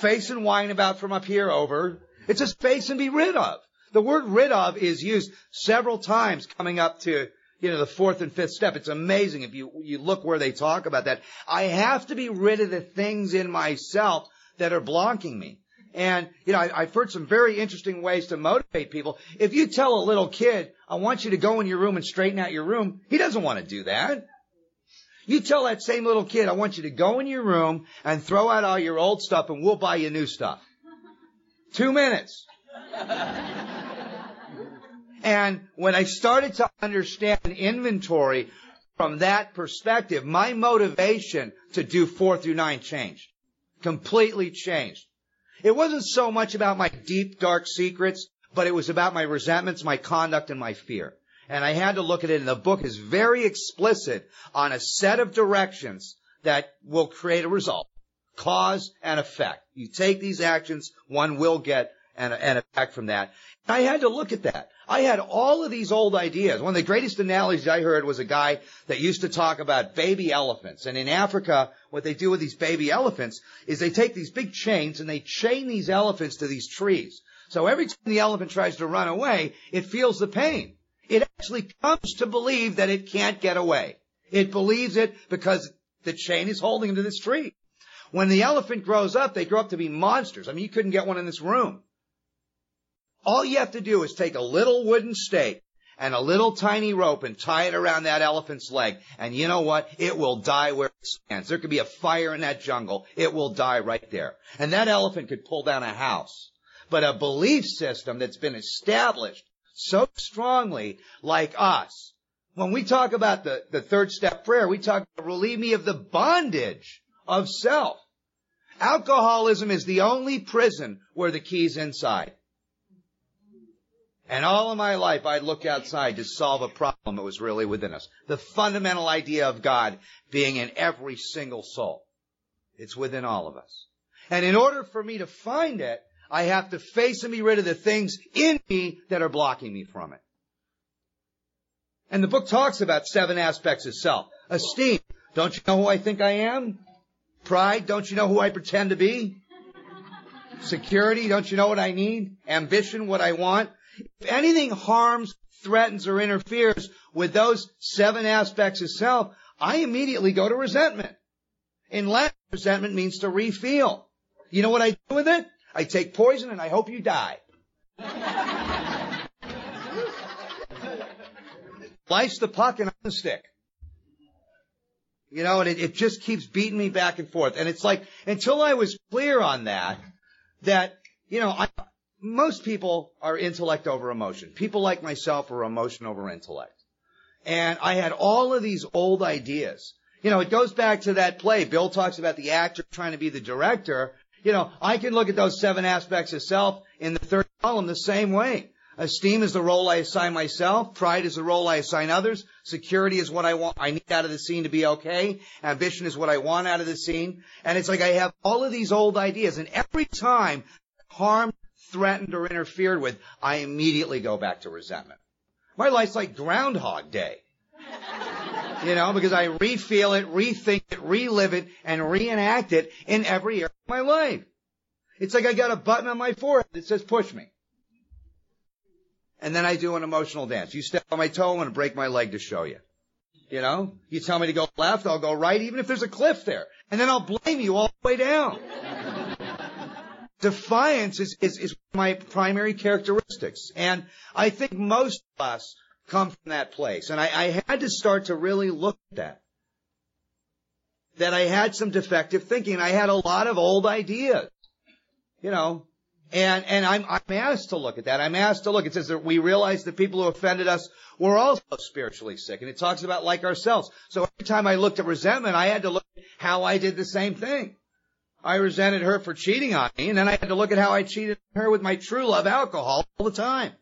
face and whine about from up here over. It's just face and be rid of. The word rid of is used several times coming up to you know, the fourth and fifth step. It's amazing if you, you look where they talk about that. I have to be rid of the things in myself that are blocking me. And, you know, I, have heard some very interesting ways to motivate people. If you tell a little kid, I want you to go in your room and straighten out your room, he doesn't want to do that. You tell that same little kid, I want you to go in your room and throw out all your old stuff and we'll buy you new stuff. Two minutes. And when I started to understand inventory from that perspective, my motivation to do four through nine changed. Completely changed. It wasn't so much about my deep, dark secrets, but it was about my resentments, my conduct, and my fear. And I had to look at it, and the book is very explicit on a set of directions that will create a result. Cause and effect. You take these actions, one will get an, an effect from that. I had to look at that. I had all of these old ideas. One of the greatest analogies I heard was a guy that used to talk about baby elephants. And in Africa, what they do with these baby elephants is they take these big chains and they chain these elephants to these trees. So every time the elephant tries to run away, it feels the pain. It actually comes to believe that it can't get away. It believes it because the chain is holding him to this tree. When the elephant grows up, they grow up to be monsters. I mean, you couldn't get one in this room. All you have to do is take a little wooden stake and a little tiny rope and tie it around that elephant's leg. And you know what? It will die where it stands. There could be a fire in that jungle. It will die right there. And that elephant could pull down a house. But a belief system that's been established so strongly like us, when we talk about the, the third step prayer, we talk about relieve me of the bondage of self. Alcoholism is the only prison where the key's inside. And all of my life, I'd look outside to solve a problem that was really within us. The fundamental idea of God being in every single soul. It's within all of us. And in order for me to find it, I have to face and be rid of the things in me that are blocking me from it. And the book talks about seven aspects of self. Esteem. Don't you know who I think I am? Pride. Don't you know who I pretend to be? Security. Don't you know what I need? Ambition. What I want. If anything harms, threatens, or interferes with those seven aspects of self, I immediately go to resentment. In Latin, resentment means to refeel. You know what I do with it? I take poison and I hope you die. Life's the puck and I'm the stick. You know, and it, it just keeps beating me back and forth. And it's like, until I was clear on that, that, you know, I, most people are intellect over emotion. People like myself are emotion over intellect. And I had all of these old ideas. You know, it goes back to that play. Bill talks about the actor trying to be the director. You know, I can look at those seven aspects of self in the third column the same way. Esteem is the role I assign myself. Pride is the role I assign others. Security is what I want, I need out of the scene to be okay. Ambition is what I want out of the scene. And it's like I have all of these old ideas and every time harm threatened or interfered with, I immediately go back to resentment. My life's like Groundhog Day. You know, because I refeel it, rethink it, relive it, and reenact it in every area of my life. It's like I got a button on my forehead that says push me. And then I do an emotional dance. You step on my toe, I'm going to break my leg to show you. You know, you tell me to go left, I'll go right, even if there's a cliff there. And then I'll blame you all the way down. Defiance is, is, is my primary characteristics. And I think most of us come from that place. And I, I had to start to really look at that. That I had some defective thinking. I had a lot of old ideas. You know, and, and I'm, I'm asked to look at that. I'm asked to look. It says that we realize the people who offended us were also spiritually sick. And it talks about like ourselves. So every time I looked at resentment, I had to look at how I did the same thing. I resented her for cheating on me, and then I had to look at how I cheated her with my true love alcohol all the time.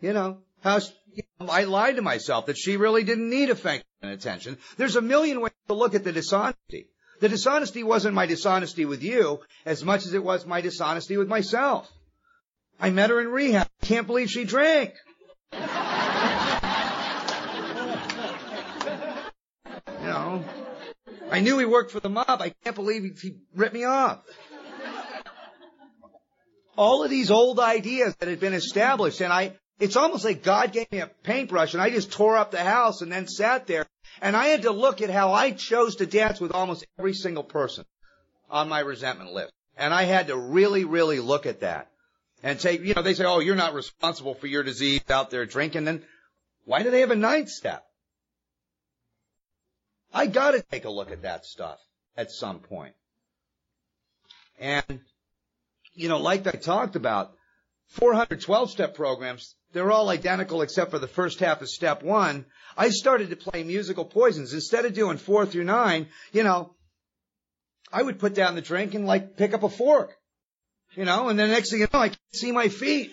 You know, how you know, I lied to myself that she really didn't need affection and attention. There's a million ways to look at the dishonesty. The dishonesty wasn't my dishonesty with you as much as it was my dishonesty with myself. I met her in rehab. Can't believe she drank. (laughs) you know, I knew he worked for the mob. I can't believe he, he ripped me off. All of these old ideas that had been established and I, it's almost like God gave me a paintbrush and I just tore up the house and then sat there and I had to look at how I chose to dance with almost every single person on my resentment list. And I had to really, really look at that and take, you know, they say, oh, you're not responsible for your disease out there drinking. Then why do they have a ninth step? I gotta take a look at that stuff at some point. And, you know, like I talked about, 412 step programs, they're all identical except for the first half of step one. I started to play musical poisons. Instead of doing four through nine, you know, I would put down the drink and like pick up a fork. You know, and the next thing you know, I can't see my feet.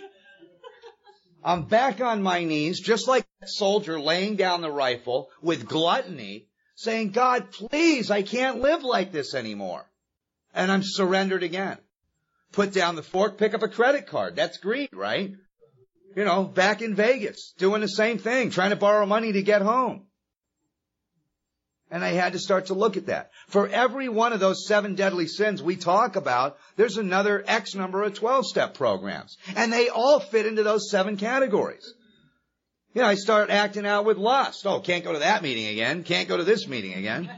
I'm back on my knees, just like that soldier laying down the rifle with gluttony, saying, God, please, I can't live like this anymore. And I'm surrendered again. Put down the fork, pick up a credit card. That's greed, right? You know, back in Vegas, doing the same thing, trying to borrow money to get home. And I had to start to look at that. For every one of those seven deadly sins we talk about, there's another X number of 12 step programs. And they all fit into those seven categories. You know, I start acting out with lust. Oh, can't go to that meeting again. Can't go to this meeting again.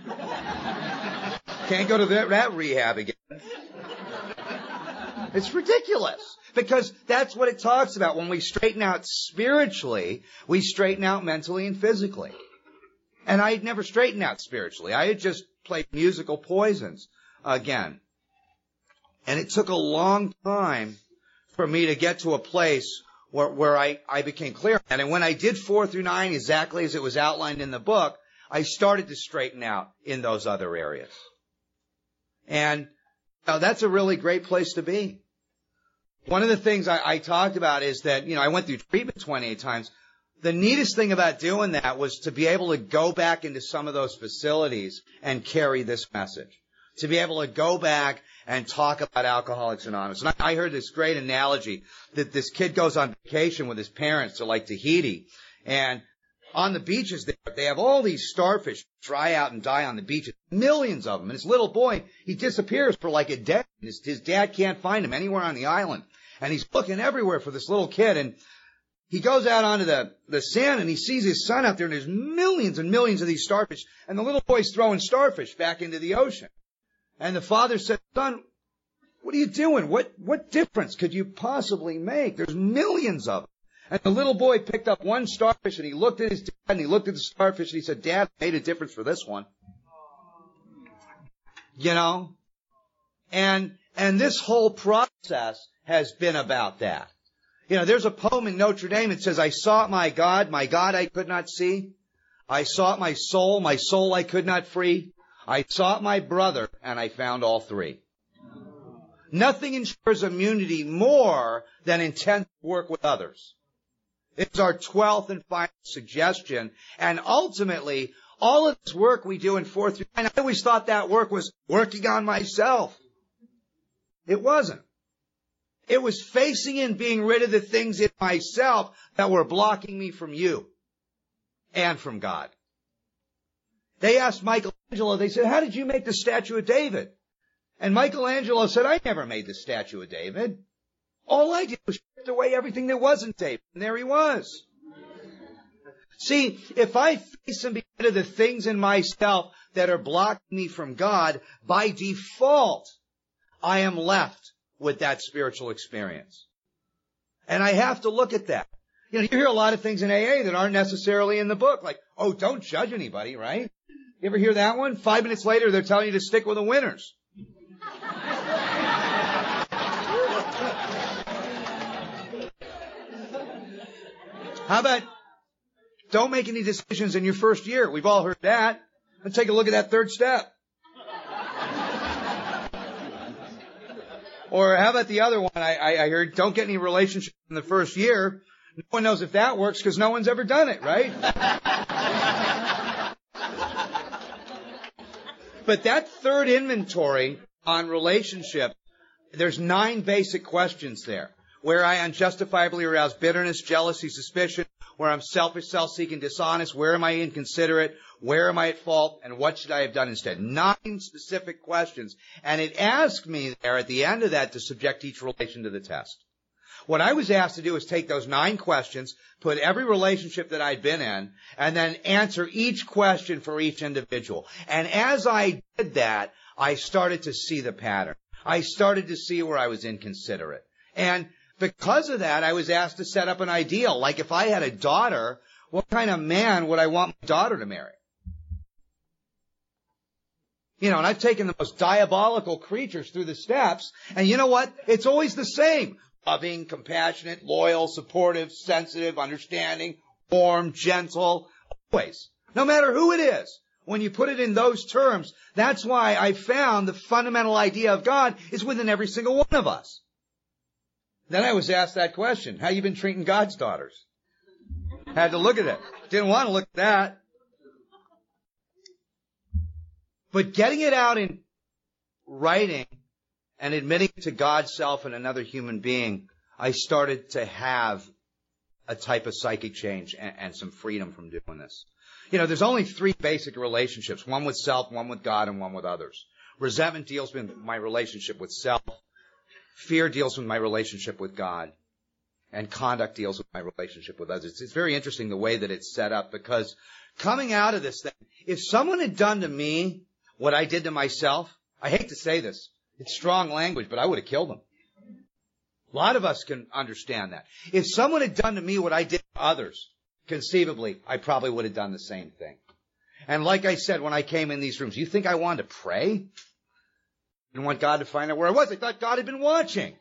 can't go to that, that rehab again. It's ridiculous. Because that's what it talks about. When we straighten out spiritually, we straighten out mentally and physically. And I had never straightened out spiritually. I had just played musical poisons again. And it took a long time for me to get to a place where, where I, I became clear. And when I did four through nine exactly as it was outlined in the book, I started to straighten out in those other areas. And you know, that's a really great place to be. One of the things I, I talked about is that, you know, I went through treatment 28 times the neatest thing about doing that was to be able to go back into some of those facilities and carry this message. To be able to go back and talk about Alcoholics Anonymous. And I, I heard this great analogy that this kid goes on vacation with his parents to like Tahiti and on the beaches there, they have all these starfish dry out and die on the beaches. Millions of them. And this little boy, he disappears for like a day. His, his dad can't find him anywhere on the island. And he's looking everywhere for this little kid. And he goes out onto the, the sand and he sees his son out there and there's millions and millions of these starfish and the little boy's throwing starfish back into the ocean. And the father said, son, what are you doing? What, what difference could you possibly make? There's millions of them. And the little boy picked up one starfish and he looked at his dad and he looked at the starfish and he said, dad I made a difference for this one. You know? And, and this whole process has been about that. You know, there's a poem in Notre Dame that says, I sought my God, my God I could not see. I sought my soul, my soul I could not free. I sought my brother, and I found all three. Nothing ensures immunity more than intense work with others. It's our twelfth and final suggestion. And ultimately, all of this work we do in four through nine, I always thought that work was working on myself. It wasn't. It was facing and being rid of the things in myself that were blocking me from you and from God. They asked Michelangelo, they said, how did you make the statue of David? And Michelangelo said, I never made the statue of David. All I did was shift away everything that wasn't David, and there he was. See, if I face and begin the things in myself that are blocking me from God, by default, I am left with that spiritual experience. And I have to look at that. You know, you hear a lot of things in AA that aren't necessarily in the book, like, oh, don't judge anybody, right? You ever hear that one? Five minutes later, they're telling you to stick with the winners. How about don't make any decisions in your first year? We've all heard that. Let's take a look at that third step. or how about the other one I, I, I heard, don't get any relationships in the first year. No one knows if that works because no one's ever done it, right? But that third inventory on relationship, there's nine basic questions there. Where I unjustifiably arouse bitterness, jealousy, suspicion, where I'm selfish, self-seeking, dishonest, where am I inconsiderate, where am I at fault, and what should I have done instead? Nine specific questions. And it asked me there at the end of that to subject each relation to the test. What I was asked to do is take those nine questions, put every relationship that I'd been in, and then answer each question for each individual. And as I did that, I started to see the pattern. I started to see where I was inconsiderate. And because of that, I was asked to set up an ideal. Like if I had a daughter, what kind of man would I want my daughter to marry? You know, and I've taken the most diabolical creatures through the steps, and you know what? It's always the same. Loving, compassionate, loyal, supportive, sensitive, understanding, warm, gentle, always. No matter who it is. When you put it in those terms, that's why I found the fundamental idea of God is within every single one of us. Then I was asked that question. How you been treating God's daughters? Had to look at it. Didn't want to look at that. But getting it out in writing and admitting to God's self and another human being, I started to have a type of psychic change and, and, some freedom from doing this. You know, there's only three basic relationships, one with self, one with God, and one with others. Resentment deals with my relationship with self. Fear deals with my relationship with God. And conduct deals with my relationship with others. It's, it's very interesting the way that it's set up because coming out of this thing, if someone had done to me what I did to myself, I hate to say this, it's strong language, but I would have killed them. A lot of us can understand that. If someone had done to me what I did to others, conceivably, I probably would have done the same thing. And like I said when I came in these rooms, you think I wanted to pray? didn't want God to find out where I was. I thought God had been watching.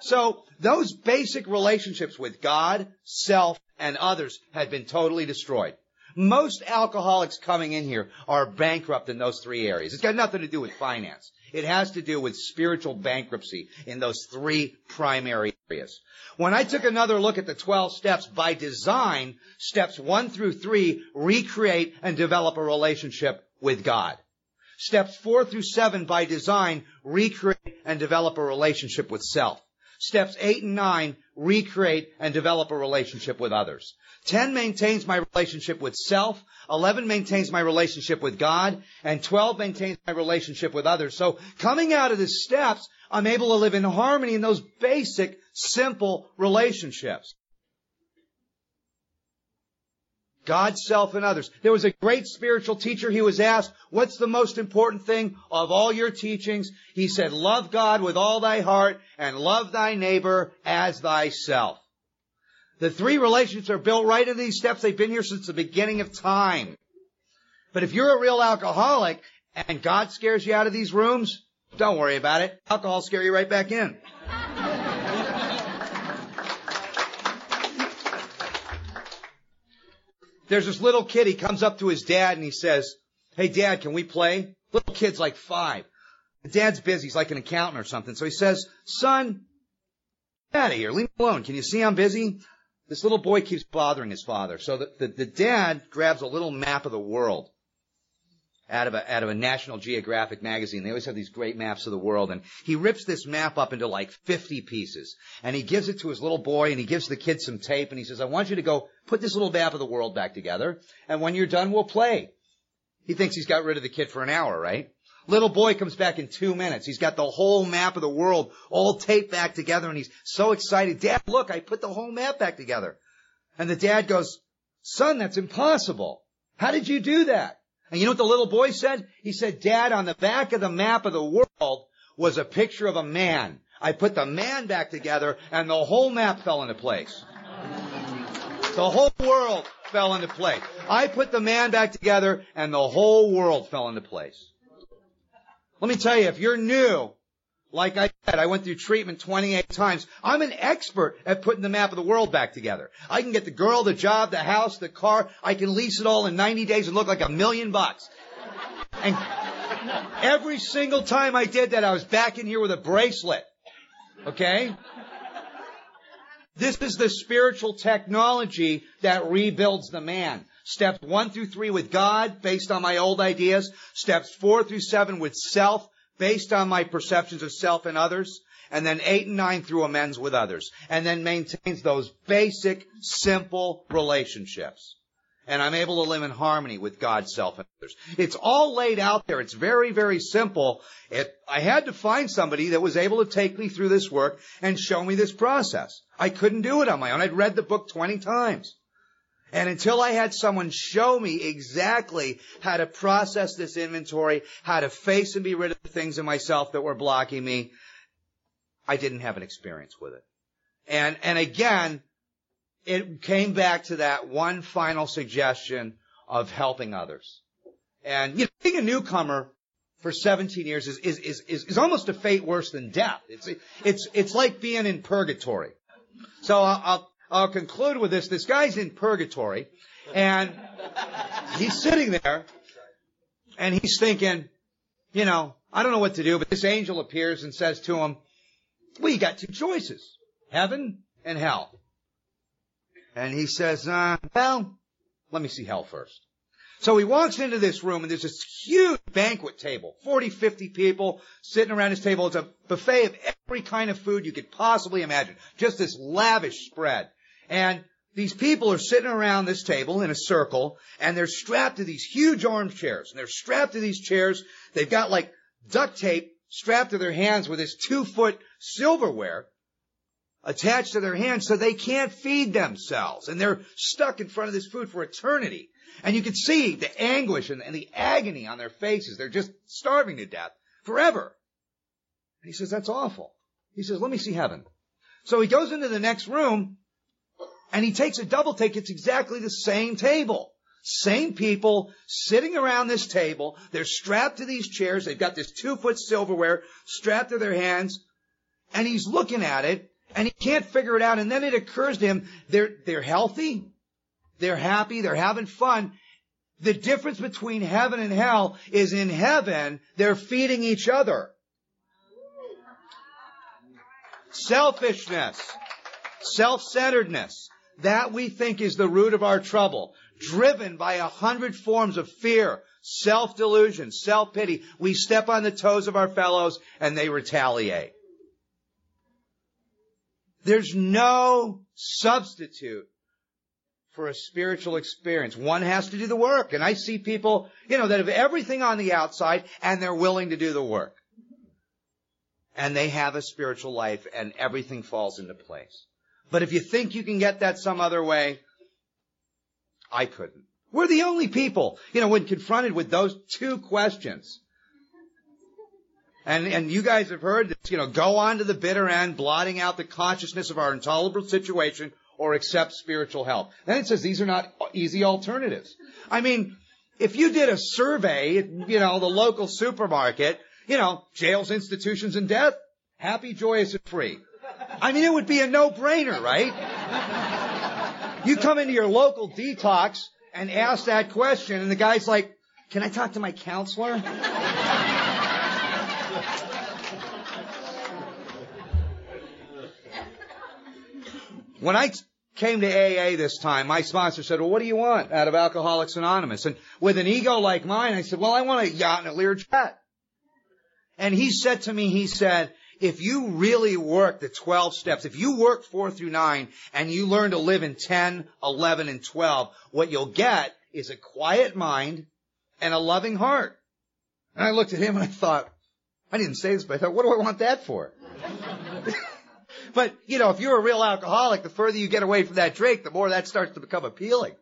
So those basic relationships with God, self, and others had been totally destroyed. Most alcoholics coming in here are bankrupt in those three areas. It's got nothing to do with finance. It has to do with spiritual bankruptcy in those three primary areas. When I took another look at the 12 steps by design, steps one through three recreate and develop a relationship with God. Steps four through seven by design recreate and develop a relationship with self. Steps eight and nine recreate and develop a relationship with others. Ten maintains my relationship with self. Eleven maintains my relationship with God. And twelve maintains my relationship with others. So coming out of the steps, I'm able to live in harmony in those basic, simple relationships. God, self, and others. There was a great spiritual teacher. He was asked, what's the most important thing of all your teachings? He said, love God with all thy heart and love thy neighbor as thyself. The three relationships are built right into these steps. They've been here since the beginning of time. But if you're a real alcoholic and God scares you out of these rooms, don't worry about it. Alcohol scare you right back in. There's this little kid, he comes up to his dad and he says, Hey dad, can we play? Little kid's like five. The dad's busy, he's like an accountant or something. So he says, son, get out of here, leave me alone. Can you see I'm busy? This little boy keeps bothering his father. So the, the, the dad grabs a little map of the world out of a, out of a National Geographic magazine. They always have these great maps of the world. And he rips this map up into like 50 pieces. And he gives it to his little boy and he gives the kid some tape and he says, I want you to go put this little map of the world back together. And when you're done, we'll play. He thinks he's got rid of the kid for an hour, right? Little boy comes back in two minutes. He's got the whole map of the world all taped back together and he's so excited. Dad, look, I put the whole map back together. And the dad goes, son, that's impossible. How did you do that? And you know what the little boy said? He said, dad, on the back of the map of the world was a picture of a man. I put the man back together and the whole map fell into place. The whole world fell into place. I put the man back together and the whole world fell into place. Let me tell you, if you're new, like I said, I went through treatment 28 times. I'm an expert at putting the map of the world back together. I can get the girl, the job, the house, the car. I can lease it all in 90 days and look like a million bucks. And every single time I did that, I was back in here with a bracelet. Okay? This is the spiritual technology that rebuilds the man. Steps one through three with God, based on my old ideas. Steps four through seven with self, based on my perceptions of self and others. And then eight and nine through amends with others. And then maintains those basic, simple relationships. And I'm able to live in harmony with God, self, and others. It's all laid out there. It's very, very simple. It, I had to find somebody that was able to take me through this work and show me this process. I couldn't do it on my own. I'd read the book 20 times. And until I had someone show me exactly how to process this inventory, how to face and be rid of the things in myself that were blocking me, I didn't have an experience with it. And, and again, it came back to that one final suggestion of helping others. And you know, being a newcomer for 17 years is, is, is, is, is almost a fate worse than death. It's, it's, it's like being in purgatory. So I'll, I'll, I'll conclude with this. This guy's in purgatory and he's sitting there and he's thinking, you know, I don't know what to do, but this angel appears and says to him, well, you got two choices, heaven and hell. And he says, uh, well, let me see hell first. So he walks into this room and there's this huge banquet table, 40, 50 people sitting around this table. It's a buffet of every kind of food you could possibly imagine. Just this lavish spread. And these people are sitting around this table in a circle and they're strapped to these huge armchairs and they're strapped to these chairs. They've got like duct tape strapped to their hands with this two foot silverware attached to their hands so they can't feed themselves. And they're stuck in front of this food for eternity. And you can see the anguish and, and the agony on their faces. They're just starving to death forever. And he says, that's awful. He says, let me see heaven. So he goes into the next room and he takes a double take. It's exactly the same table. Same people sitting around this table. They're strapped to these chairs. They've got this two foot silverware strapped to their hands. And he's looking at it and he can't figure it out. And then it occurs to him, they're, they're healthy. They're happy. They're having fun. The difference between heaven and hell is in heaven, they're feeding each other. Selfishness. Self-centeredness. That we think is the root of our trouble. Driven by a hundred forms of fear, self-delusion, self-pity. We step on the toes of our fellows and they retaliate. There's no substitute for a spiritual experience. One has to do the work. And I see people, you know, that have everything on the outside and they're willing to do the work. And they have a spiritual life and everything falls into place. But if you think you can get that some other way, I couldn't. We're the only people, you know, when confronted with those two questions, and, and you guys have heard this, you know, go on to the bitter end, blotting out the consciousness of our intolerable situation or accept spiritual help. Then it says these are not easy alternatives. I mean, if you did a survey you know, the local supermarket, you know, jails, institutions, and death, happy, joyous, and free. I mean, it would be a no-brainer, right? You come into your local detox and ask that question, and the guy's like, can I talk to my counselor? When I came to AA this time, my sponsor said, well, what do you want out of Alcoholics Anonymous? And with an ego like mine, I said, well, I want a yacht and a Learjet. And he said to me, he said, if you really work the 12 steps, if you work 4 through 9 and you learn to live in 10, 11, and 12, what you'll get is a quiet mind and a loving heart. And I looked at him and I thought, I didn't say this, but I thought, what do I want that for? (laughs) but, you know, if you're a real alcoholic, the further you get away from that drink, the more that starts to become appealing.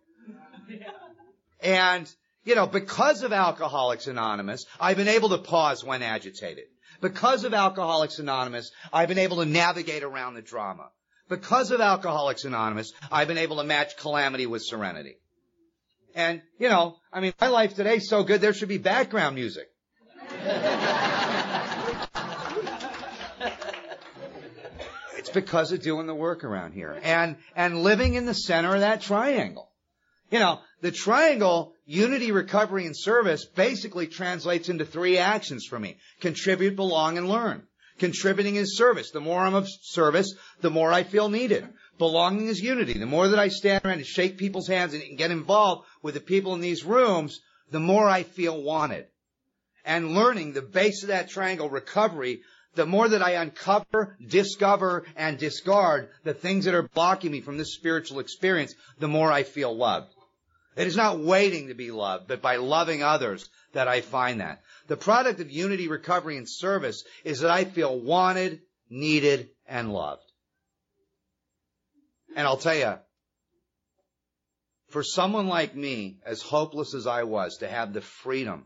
And, you know, because of Alcoholics Anonymous, I've been able to pause when agitated. Because of Alcoholics Anonymous, I've been able to navigate around the drama. Because of Alcoholics Anonymous, I've been able to match calamity with serenity. And, you know, I mean, my life today is so good, there should be background music. (laughs) it's because of doing the work around here and, and living in the center of that triangle. You know, the triangle, unity, recovery, and service basically translates into three actions for me. Contribute, belong, and learn. Contributing is service. The more I'm of service, the more I feel needed. Belonging is unity. The more that I stand around and shake people's hands and get involved with the people in these rooms, the more I feel wanted. And learning the base of that triangle, recovery, the more that I uncover, discover, and discard the things that are blocking me from this spiritual experience, the more I feel loved. It is not waiting to be loved, but by loving others that I find that. The product of unity, recovery, and service is that I feel wanted, needed, and loved. And I'll tell you, for someone like me, as hopeless as I was, to have the freedom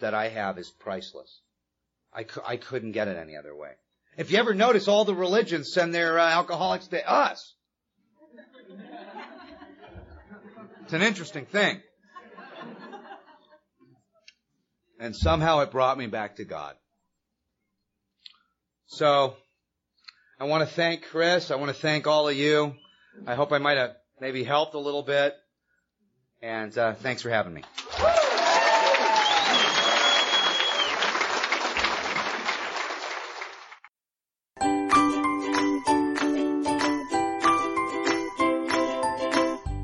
that I have is priceless. I, cu- I couldn't get it any other way. If you ever notice, all the religions send their uh, alcoholics to us. It's an interesting thing. And somehow it brought me back to God. So, I want to thank Chris. I want to thank all of you. I hope I might have maybe helped a little bit. And uh, thanks for having me.